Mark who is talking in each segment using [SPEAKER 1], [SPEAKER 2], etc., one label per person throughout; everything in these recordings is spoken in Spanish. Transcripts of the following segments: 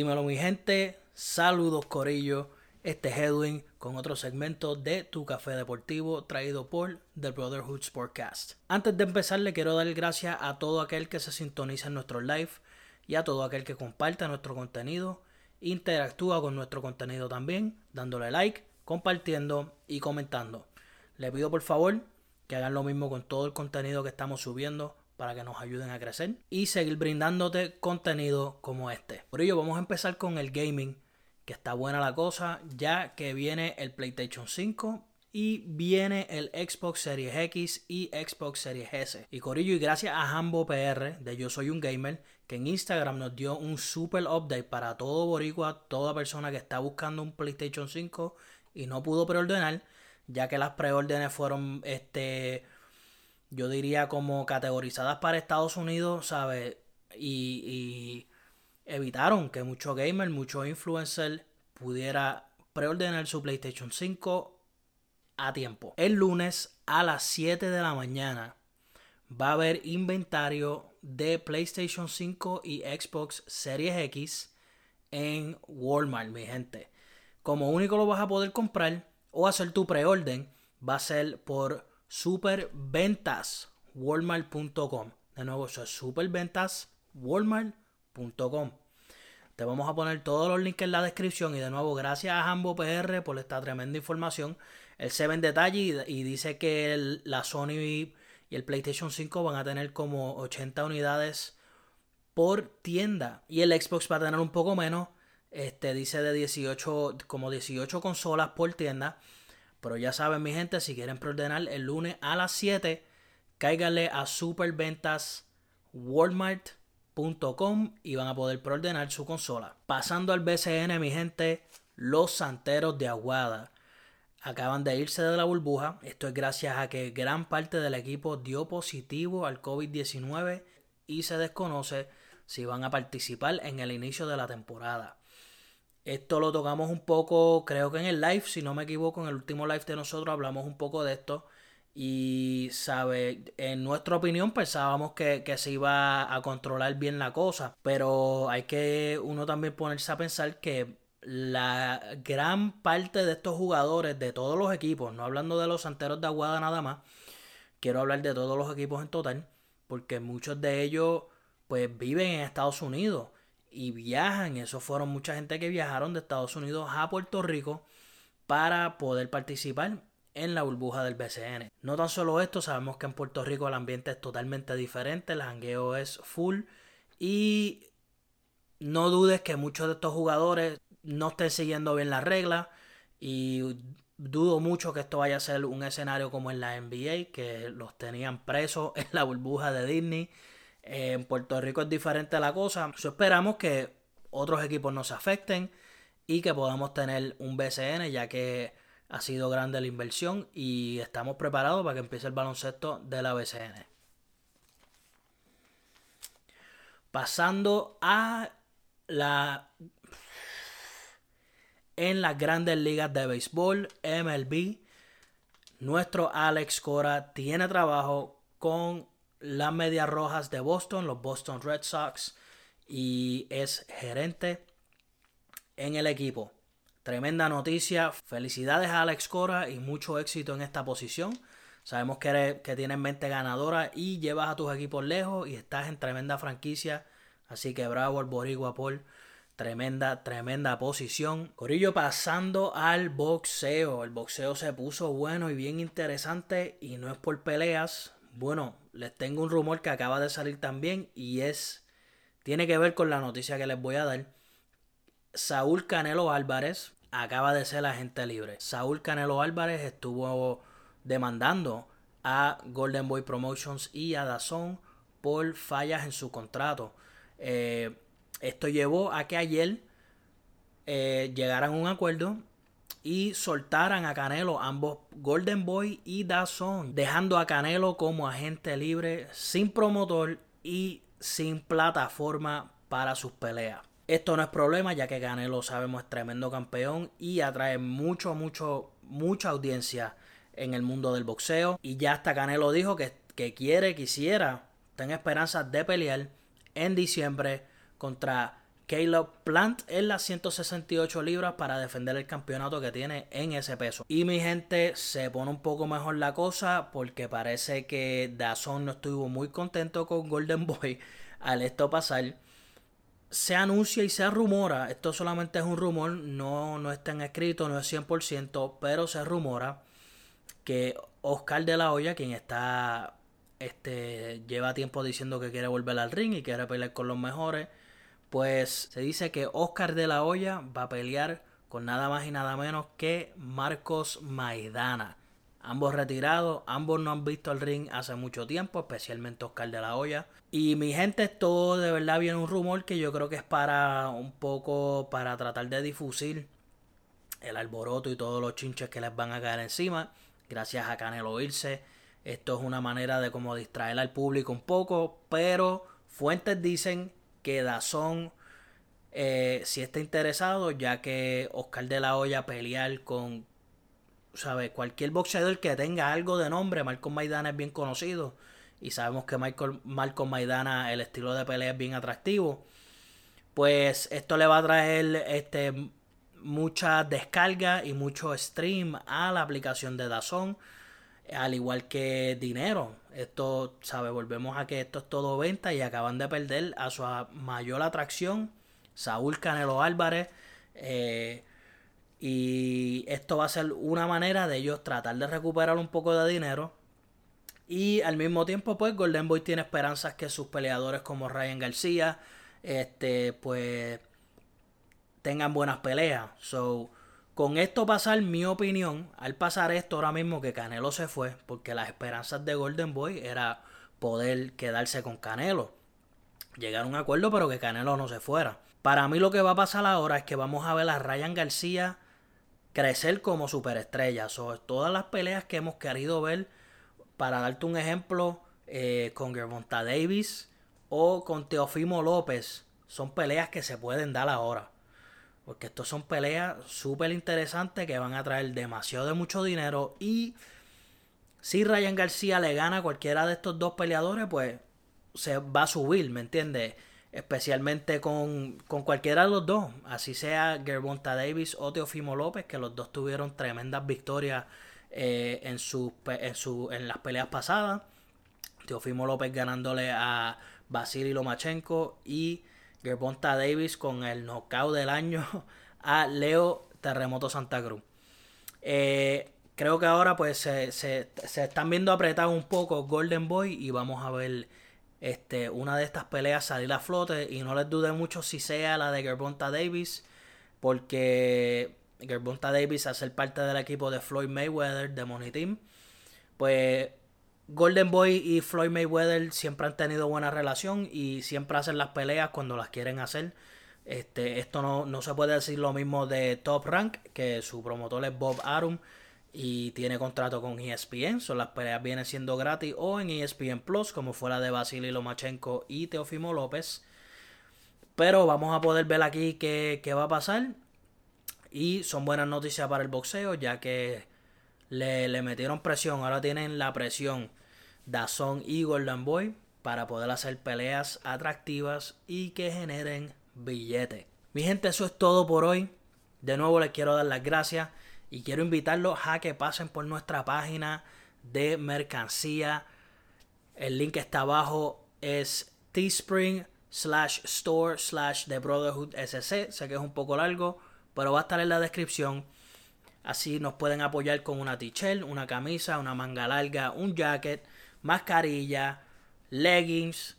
[SPEAKER 1] Dímelo mi gente, saludos Corillo, este es Edwin con otro segmento de Tu Café Deportivo traído por The Brotherhood Sportcast. Antes de empezar le quiero dar gracias a todo aquel que se sintoniza en nuestro live y a todo aquel que comparte nuestro contenido, interactúa con nuestro contenido también, dándole like, compartiendo y comentando. Le pido por favor que hagan lo mismo con todo el contenido que estamos subiendo para que nos ayuden a crecer y seguir brindándote contenido como este. Por ello vamos a empezar con el gaming, que está buena la cosa, ya que viene el PlayStation 5 y viene el Xbox Series X y Xbox Series S. Y Corillo, y gracias a Hambo PR de Yo Soy un Gamer, que en Instagram nos dio un super update para todo boricua, toda persona que está buscando un PlayStation 5 y no pudo preordenar ya que las preórdenes fueron, este, yo diría como categorizadas para Estados Unidos, ¿sabes? Y, evitaron que muchos gamers, muchos influencers pudiera preordenar su PlayStation 5 a tiempo. El lunes a las 7 de la mañana va a haber inventario de PlayStation 5 y Xbox Series X en Walmart, mi gente. Como único lo vas a poder comprar o hacer tu preorden va a ser por superventaswalmart.com. De nuevo, eso es superventaswalmart.com. Te vamos a poner todos los links en la descripción y de nuevo gracias a Hambo PR por esta tremenda información. Él se ve en detalle y, dice que la Sony y el PlayStation 5 van a tener como 80 unidades por tienda y el Xbox va a tener un poco menos este dice de 18, como 18 consolas por tienda. Pero ya saben, mi gente, si quieren preordenar el lunes a las 7, cáiganle a superventaswalmart.com y van a poder preordenar su consola. Pasando al BCN, mi gente, los santeros de Aguada acaban de irse de la burbuja. Esto es gracias a que gran parte del equipo dio positivo al COVID-19 y se desconoce si van a participar en el inicio de la temporada. Esto lo tocamos un poco, creo que en el live, si no me equivoco, en el último live de nosotros hablamos un poco de esto. Y, sabe, en nuestra opinión pensábamos que, se iba a controlar bien la cosa. Pero hay que uno también ponerse a pensar que la gran parte de estos jugadores de todos los equipos, no hablando de los santeros de Aguada nada más, quiero hablar de todos los equipos en total, porque muchos de ellos pues viven en Estados Unidos y viajan. Eso fueron mucha gente que viajaron de Estados Unidos a Puerto Rico para poder participar en la burbuja del BCN. No tan solo esto, sabemos que en Puerto Rico el ambiente es totalmente diferente, el jangueo es full y no dudes que muchos de estos jugadores no estén siguiendo bien las reglas y dudo mucho que esto vaya a ser un escenario como en la NBA, que los tenían presos en la burbuja de Disney en Puerto Rico es diferente la cosa. esperamos que otros equipos no se afecten y que podamos tener un BCN ya que ha sido grande la inversión y estamos preparados para que empiece el baloncesto de la BCN. Pasando a la en las grandes ligas de béisbol, MLB, nuestro Alex Cora tiene trabajo con las Medias Rojas de Boston, los Boston Red Sox, y es gerente en el equipo. Tremenda noticia. Felicidades a Alex Cora y mucho éxito en esta posición. Sabemos que, que tienes mente ganadora y llevas a tus equipos lejos y estás en tremenda franquicia. Así que bravo al Boricua por tremenda, tremenda posición. Corillo pasando al boxeo. El boxeo se puso bueno y bien interesante y no es por peleas. Bueno, les tengo un rumor que acaba de salir también y es tiene que ver con la noticia que les voy a dar. Saúl Canelo Álvarez acaba de ser agente libre. Saúl Canelo Álvarez estuvo demandando a Golden Boy Promotions y a Dazón por fallas en su contrato. Eh, esto llevó a que ayer eh, llegaran a un acuerdo y soltaran a Canelo ambos Golden Boy y Dazón, dejando a Canelo como agente libre, sin promotor y sin plataforma para sus peleas. Esto no es problema ya que Canelo sabemos es tremendo campeón y atrae mucho, mucho, mucha audiencia en el mundo del boxeo. Y ya hasta Canelo dijo que, que quiere, quisiera, tenga esperanzas de pelear en diciembre contra Caleb Plant en las 168 libras para defender el campeonato que tiene en ese peso. Y mi gente se pone un poco mejor la cosa porque parece que Dazón no estuvo muy contento con Golden Boy al esto pasar. Se anuncia y se rumora, esto solamente es un rumor, no, no está en escrito, no es 100%, pero se rumora que Oscar de la Hoya, quien está este lleva tiempo diciendo que quiere volver al ring y quiere pelear con los mejores, pues se dice que Oscar de la Hoya va a pelear con nada más y nada menos que Marcos Maidana. Ambos retirados, ambos no han visto el ring hace mucho tiempo, especialmente Oscar de la Hoya. Y mi gente, esto de verdad viene un rumor que yo creo que es para un poco para tratar de difusir el alboroto y todos los chinches que les van a caer encima. Gracias a Canelo irse. Esto es una manera de como distraer al público un poco, pero fuentes dicen que Dazón eh, si está interesado, ya que Oscar de la Hoya pelear con, ¿sabe? Cualquier boxeador que tenga algo de nombre, Marcos Maidana es bien conocido y sabemos que Michael, Marcos Maidana, el estilo de pelea es bien atractivo. Pues esto le va a traer este, mucha descarga y mucho stream a la aplicación de Dazón al igual que dinero. Esto, ¿sabe? Volvemos a que esto es todo venta y acaban de perder a su mayor atracción, Saúl Canelo Álvarez. Eh, y esto va a ser una manera de ellos tratar de recuperar un poco de dinero. Y al mismo tiempo, pues Golden Boy tiene esperanzas que sus peleadores como Ryan García, este, pues tengan buenas peleas. So, con esto pasar, mi opinión, al pasar esto ahora mismo que Canelo se fue, porque las esperanzas de Golden Boy era poder quedarse con Canelo. Llegar a un acuerdo, pero que Canelo no se fuera. Para mí lo que va a pasar ahora es que vamos a ver a Ryan García crecer como superestrella. Todas las peleas que hemos querido ver, para darte un ejemplo, eh, con Gervonta Davis o con Teofimo López, son peleas que se pueden dar ahora. Porque estos son peleas súper interesantes que van a traer demasiado de mucho dinero. Y si Ryan García le gana a cualquiera de estos dos peleadores, pues se va a subir, ¿me entiendes? Especialmente con, cualquiera de los dos. Así sea Gervonta Davis o Teofimo López, que los dos tuvieron tremendas victorias eh, en, su, en, su, en las peleas pasadas. Teofimo López ganándole a Vasily Lomachenko y Gervonta Davis con el knockout del año a Leo Terremoto Santa Cruz. Eh, creo que ahora pues se, se, están viendo apretados un poco Golden Boy y vamos a ver este, una de estas peleas salir a flote y no les dude mucho si sea la de Gervonta Davis porque Gervonta Davis a ser parte del equipo de Floyd Mayweather de Money Team pues Golden Boy y Floyd Mayweather siempre han tenido buena relación y siempre hacen las peleas cuando las quieren hacer. Este, esto no, no se puede decir lo mismo de Top Rank, que su promotor es Bob Arum y tiene contrato con ESPN. Son las peleas vienen siendo gratis o en ESPN Plus, como fuera de Vasily Lomachenko y Teofimo López. Pero vamos a poder ver aquí qué, qué va a pasar. Y son buenas noticias para el boxeo, ya que le, le metieron presión. Ahora tienen la presión Dazón y Golden Boy para poder hacer peleas atractivas y que generen billete. Mi gente, eso es todo por hoy. De nuevo les quiero dar las gracias y quiero invitarlos a que pasen por nuestra página de mercancía. El link está abajo es teespring slash store slash The Brotherhood SC. Sé que es un poco largo, pero va a estar en la descripción. Así nos pueden apoyar con una t-shirt, una camisa, una manga larga, un jacket mascarilla, leggings,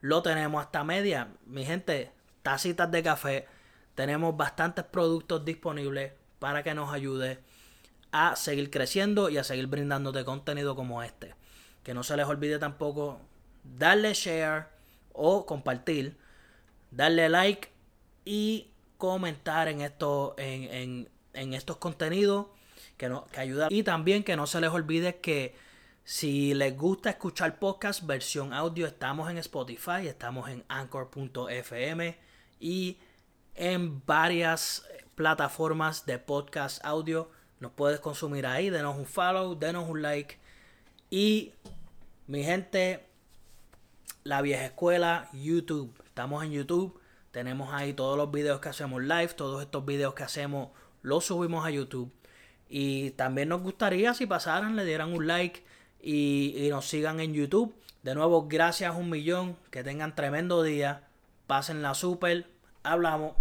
[SPEAKER 1] lo tenemos hasta media. Mi gente, tacitas de café, tenemos bastantes productos disponibles para que nos ayude a seguir creciendo y a seguir brindándote contenido como este. Que no se les olvide tampoco darle share o compartir, darle like y comentar en, esto, en, en, estos contenidos que, no, que ayuda. Y también que no se les olvide que si les gusta escuchar podcast versión audio, estamos en Spotify, estamos en anchor.fm y en varias plataformas de podcast audio. Nos puedes consumir ahí, denos un follow, denos un like. Y mi gente, la vieja escuela, YouTube. Estamos en YouTube. Tenemos ahí todos los videos que hacemos live, todos estos videos que hacemos los subimos a YouTube. Y también nos gustaría si pasaran, le dieran un like y, nos sigan en YouTube. De nuevo, gracias un millón. Que tengan tremendo día. Pasen la super. Hablamos.